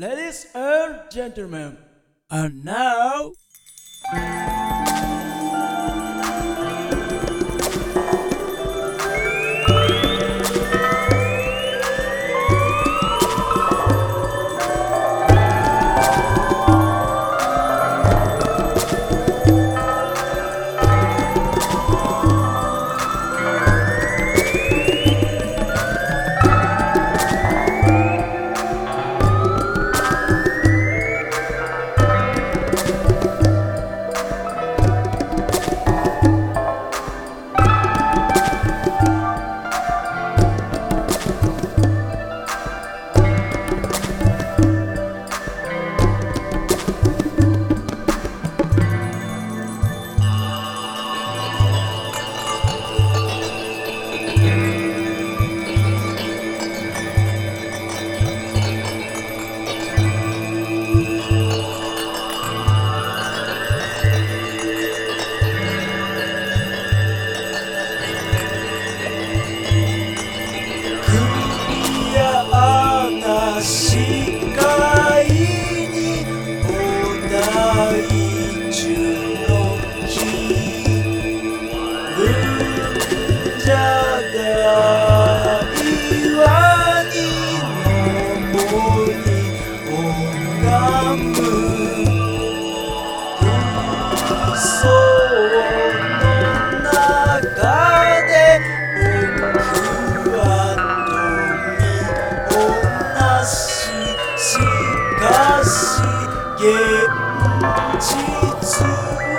Ladies and gentlemen, and now. しかし現実は